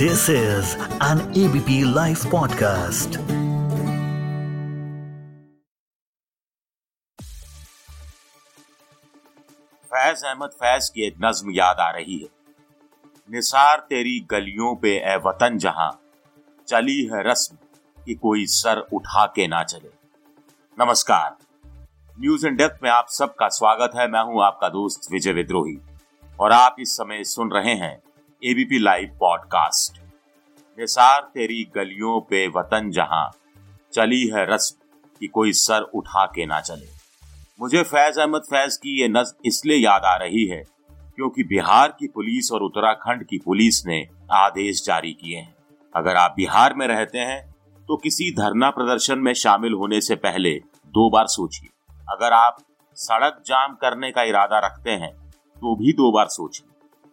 This is an ABP Life podcast. Faiz Ahmad, Faiz की एक नज्म याद आ रही है। निसार तेरी गलियों पे ए वतन जहाँ, चली है रस्म कि कोई सर उठा के ना चले। नमस्कार। न्यूज़ इन डेप्थ में आप सबका स्वागत है। मैं हूँ आपका दोस्त विजय विद्रोही। और आप इस समय सुन रहे हैं एबीपी लाइव पॉडकास्ट निसार तेरी गलियों पे वतन जहाँ, चली है रस्म कि कोई सर उठा के ना चले। मुझे फैज अहमद फैज की ये नज्म इसलिए याद आ रही है क्योंकि बिहार की पुलिस और उत्तराखंड की पुलिस ने आदेश जारी किए हैं। अगर आप बिहार में रहते हैं तो किसी धरना प्रदर्शन में शामिल होने से पहले दो बार सोचिए। अगर आप सड़क जाम करने का इरादा रखते हैं तो भी दो बार सोचिए।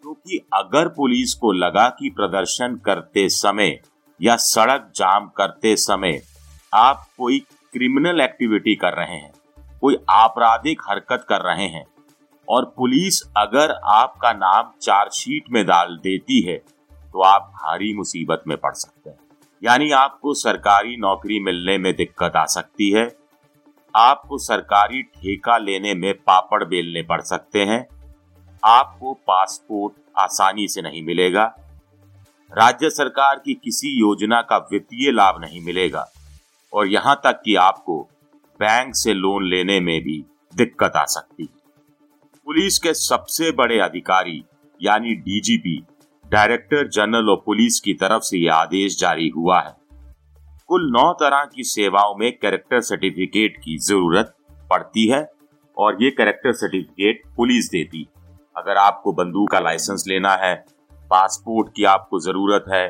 क्योंकि अगर पुलिस को लगा कि प्रदर्शन करते समय या सड़क जाम करते समय आप कोई क्रिमिनल एक्टिविटी कर रहे हैं, कोई आपराधिक हरकत कर रहे हैं, और पुलिस अगर आपका नाम चार्जशीट में डाल देती है तो आप भारी मुसीबत में पड़ सकते हैं। यानी आपको सरकारी नौकरी मिलने में दिक्कत आ सकती है, आपको सरकारी ठेका लेने में पापड़ बेलने पड़ सकते हैं आपको पासपोर्ट आसानी से नहीं मिलेगा। राज्य सरकार की किसी योजना का वित्तीय लाभ नहीं मिलेगा और यहाँ तक कि आपको बैंक से लोन लेने में भी दिक्कत आ सकती है। पुलिस के सबसे बड़े अधिकारी, यानी DGP, director general of police की तरफ़ से यह आदेश जारी हुआ है। कुल नौ तरह की सेवाओं में कैरेक्टर सर्टिफिकेट की ज़रूरत पड़ती है और ये कैरेक्टर सर्टिफिकेट पुलिस देती है। अगर आपको बंदूक का लाइसेंस लेना है, पासपोर्ट की आपको ज़रूरत है,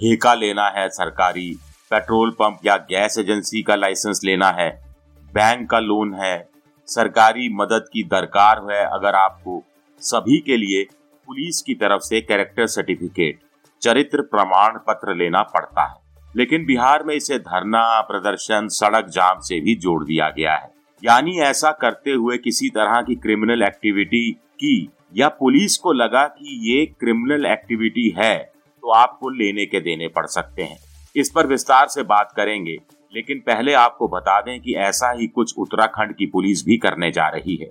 ठेका लेना है सरकारी, पेट्रोल पंप या गैस एजेंसी का लाइसेंस लेना है, बैंक का लोन है, सरकारी मदद की दरकार है, अगर आपको सभी के लिए पुलिस की तरफ़ से कैरेक्टर सर्टिफिकेट, चरित्र प्रमाण पत्र लेना पड़ता है। लेकिन बिहार में इसे धरना, प्रदर्शन, सड़क जाम से भी जोड़ दिया गया है। यानी ऐसा करते हुए किसी तरह की क्रिमिनल एक्टिविटी की या पुलिस को लगा कि ये क्रिमिनल एक्टिविटी है तो आपको लेने के देने पड़ सकते हैं। इस पर विस्तार से बात करेंगे, लेकिन पहले आपको बता दें कि ऐसा ही कुछ उत्तराखंड की पुलिस भी करने जा रही है।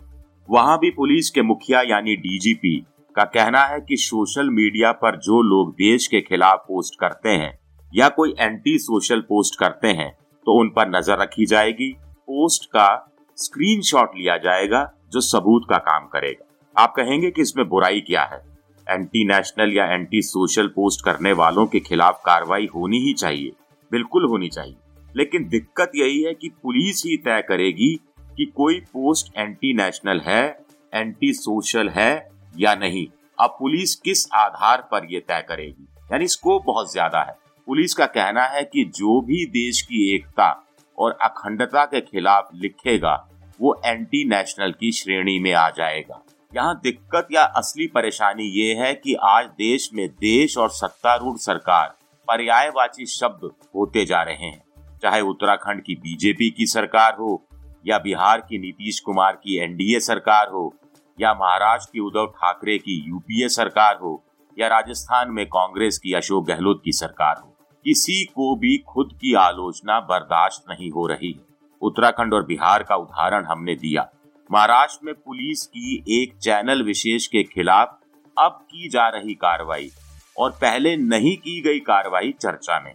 वहाँ भी पुलिस के मुखिया यानी डीजीपी का कहना है कि सोशल मीडिया पर जो लोग देश के खिलाफ पोस्ट करते हैं, या कोई एंटी सोशल पोस्ट करते हैं तो उन पर नज़र रखी जाएगी। पोस्ट का स्क्रीनशॉट लिया जाएगा, जो सबूत का काम करेगा। आप कहेंगे कि इसमें बुराई क्या है? एंटी नेशनल या एंटी सोशल पोस्ट करने वालों के खिलाफ कार्रवाई होनी ही चाहिए। बिल्कुल होनी चाहिए। लेकिन दिक्कत यही है कि पुलिस ही तय करेगी कि कोई पोस्ट एंटी नेशनल है एंटी सोशल है या नहीं। अब पुलिस किस आधार पर यह तय करेगी? यानी स्कोप बहुत ज़्यादा है। पुलिस का कहना है कि जो भी देश की एकता और अखंडता के खिलाफ लिखेगा, वो एंटी नेशनल की श्रेणी में आ जाएगा। यहाँ दिक्कत या असली परेशानी ये है कि आज देश में देश और सत्तारूढ़ सरकार पर्यायवाची शब्द होते जा रहे हैं। चाहे उत्तराखंड की बीजेपी की सरकार हो, या बिहार की नीतीश कुमार की एनडीए सरकार हो, या महाराष्ट्र की उद्धव ठाकरे की यूपीए सरकार हो, या राजस्थान में कांग्रेस की अशोक गहलोत की सरकार हो, किसी को भी खुद की आलोचना बर्दाश्त नहीं हो रही उत्तराखंड और बिहार का उदाहरण हमने दिया। महाराष्ट्र में पुलिस की एक चैनल विशेष के खिलाफ अब की जा रही कार्रवाई और पहले नहीं की गई कार्रवाई चर्चा में।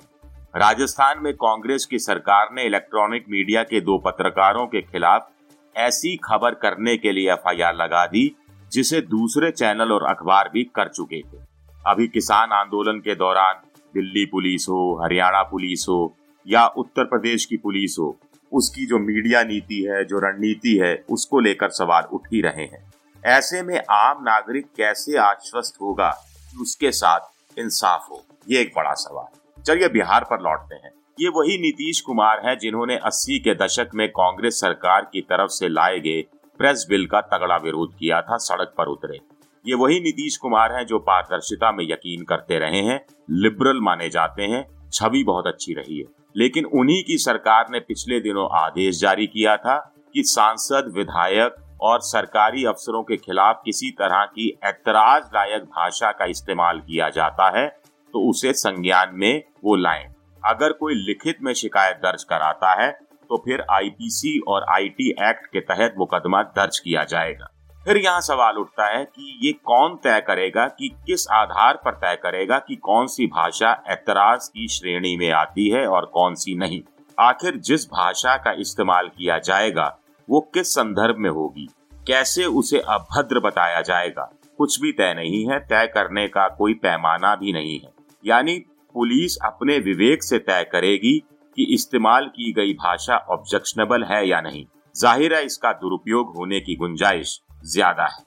राजस्थान में कांग्रेस की सरकार ने इलेक्ट्रॉनिक मीडिया के दो पत्रकारों के खिलाफ ऐसी खबर करने के लिए एफआईआर लगा दी, जिसे दूसरे चैनल और अखबार भी कर चुके थे। अभी किसान आंदोलन के दौरान दिल्ली पुलिस हो, हरियाणा पुलिस हो या उत्तर प्रदेश की पुलिस हो उसकी जो मीडिया नीति है, जो रणनीति है, उसको लेकर सवाल उठ ही रहे हैं। ऐसे में आम नागरिक कैसे आश्वस्त होगा कि उसके साथ इंसाफ हो? ये एक बड़ा सवाल। चलिए बिहार पर लौटते हैं। ये वही नीतीश कुमार हैं जिन्होंने 80 के दशक में कांग्रेस सरकार की तरफ़ से लाए गए प्रेस बिल का तगड़ा विरोध किया था, सड़क पर उतरे। ये वही नीतीश कुमार हैं जो पारदर्शिता में यकीन करते रहे हैं, लिबरल माने जाते हैं छवि बहुत अच्छी रही है। लेकिन उन्हीं की सरकार ने पिछले दिनों आदेश जारी किया था कि सांसद, विधायक और सरकारी अफसरों के खिलाफ किसी तरह की ऐतराज लायक भाषा का इस्तेमाल किया जाता है तो उसे संज्ञान में वो लाएँ। अगर कोई लिखित में शिकायत दर्ज कराता है तो फिर आईपीसी और आईटी एक्ट के तहत मुकदमा दर्ज किया जाएगा। फिर यहाँ सवाल उठता है कि ये कौन तय करेगा कि किस आधार पर तय करेगा कि कौन सी भाषा एतराज़ की श्रेणी में आती है और कौन सी नहीं। आखिर जिस भाषा का इस्तेमाल किया जाएगा, वो किस संदर्भ में होगी? कैसे उसे अभद्र बताया जाएगा? कुछ भी तय नहीं है, तय करने का कोई पैमाना भी नहीं है। यानी पुलिस अपने विवेक से तय करेगी कि इस्तेमाल की गई भाषा ऑब्जेक्शनेबल है या नहीं। ज़ाहिर है इसका दुरुपयोग होने की गुंजाइश। ज़्यादा है।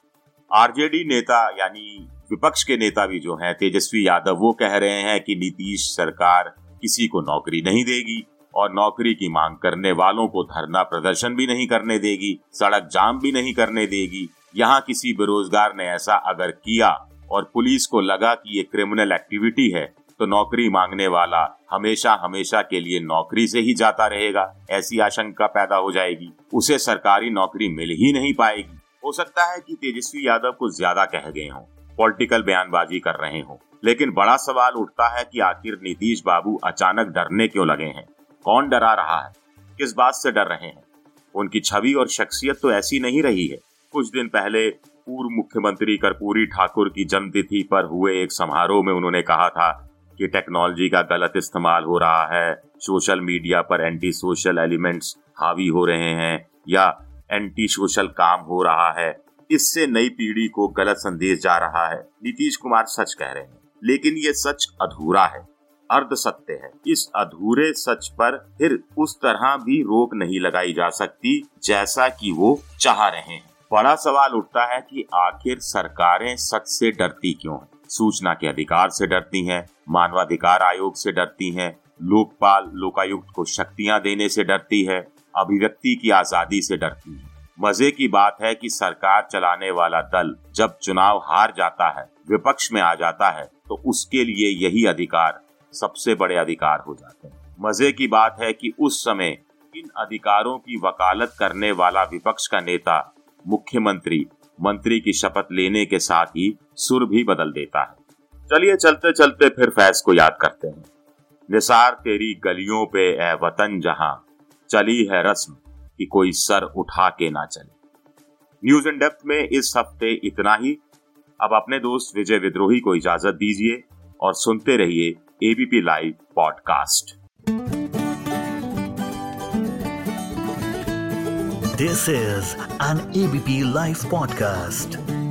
आरजेडी नेता यानी विपक्ष के नेता भी जो हैं, तेजस्वी यादव, वो कह रहे हैं कि नीतीश सरकार किसी को नौकरी नहीं देगी और नौकरी की मांग करने वालों को धरना प्रदर्शन भी नहीं करने देगी, सड़क जाम भी नहीं करने देगी। यहाँ किसी बेरोजगार ने ऐसा अगर किया और पुलिस को लगा कि ये क्रिमिनल एक्टिविटी है तो नौकरी मांगने वाला हमेशा हमेशा के लिए नौकरी से ही जाता रहेगा। ऐसी आशंका पैदा हो जाएगी। उसे सरकारी नौकरी मिल ही नहीं पाएगी। हो सकता है कि तेजस्वी यादव को ज़्यादा कह गए हों पॉलिटिकल बयानबाजी कर रहे हों। लेकिन बड़ा सवाल उठता है कि आखिर नीतीश बाबू अचानक डरने क्यों लगे हैं? कौन डरा रहा है? किस बात से डर रहे हैं? उनकी छवि और शख्सियत तो ऐसी नहीं रही है। कुछ दिन पहले पूर्व मुख्यमंत्री कर्पूरी ठाकुर की जन्मतिथि पर हुए एक समारोह में उन्होंने कहा था कि टेक्नोलॉजी का गलत इस्तेमाल हो रहा है सोशल मीडिया पर एंटी सोशल एलिमेंट्स हावी हो रहे हैं, या एंटी सोशल काम हो रहा है। इससे नई पीढ़ी को गलत संदेश जा रहा है। नीतीश कुमार सच कह रहे हैं, लेकिन ये सच अधूरा है। अर्ध सत्य है। इस अधूरे सच पर फिर उस तरह भी रोक नहीं लगाई जा सकती जैसा कि वो चाह रहे हैं। बड़ा सवाल उठता है कि आखिर सरकारें सच से डरती क्यों हैं? सूचना के अधिकार से डरती हैं, मानवाधिकार आयोग से डरती हैं, लोकपाल, लोकायुक्त को शक्तियाँ देने से डरती है अभिव्यक्ति की आज़ादी से डरती है। मज़े की बात है कि सरकार चलाने वाला दल जब चुनाव हार जाता है, विपक्ष में आ जाता है तो उसके लिए यही अधिकार, सबसे बड़े अधिकार हो जाते हैं। मज़े की बात है कि उस समय इन अधिकारों की वकालत करने वाला विपक्ष का नेता मुख्यमंत्री, मंत्री की शपथ लेने के साथ ही सुर भी बदल देता है। चलिए चलते चलते फिर फैज को याद करते हैं। निसार तेरी गलियों पे ए वतन जहाँ चली है रस्म कि कोई सर उठा के ना चले। न्यूज़ इन डेप्थ में इस हफ़्ते इतना ही। अब अपने दोस्त विजय विद्रोही को इजाज़त दीजिए और सुनते रहिए ABP live podcast this is an ABP live podcast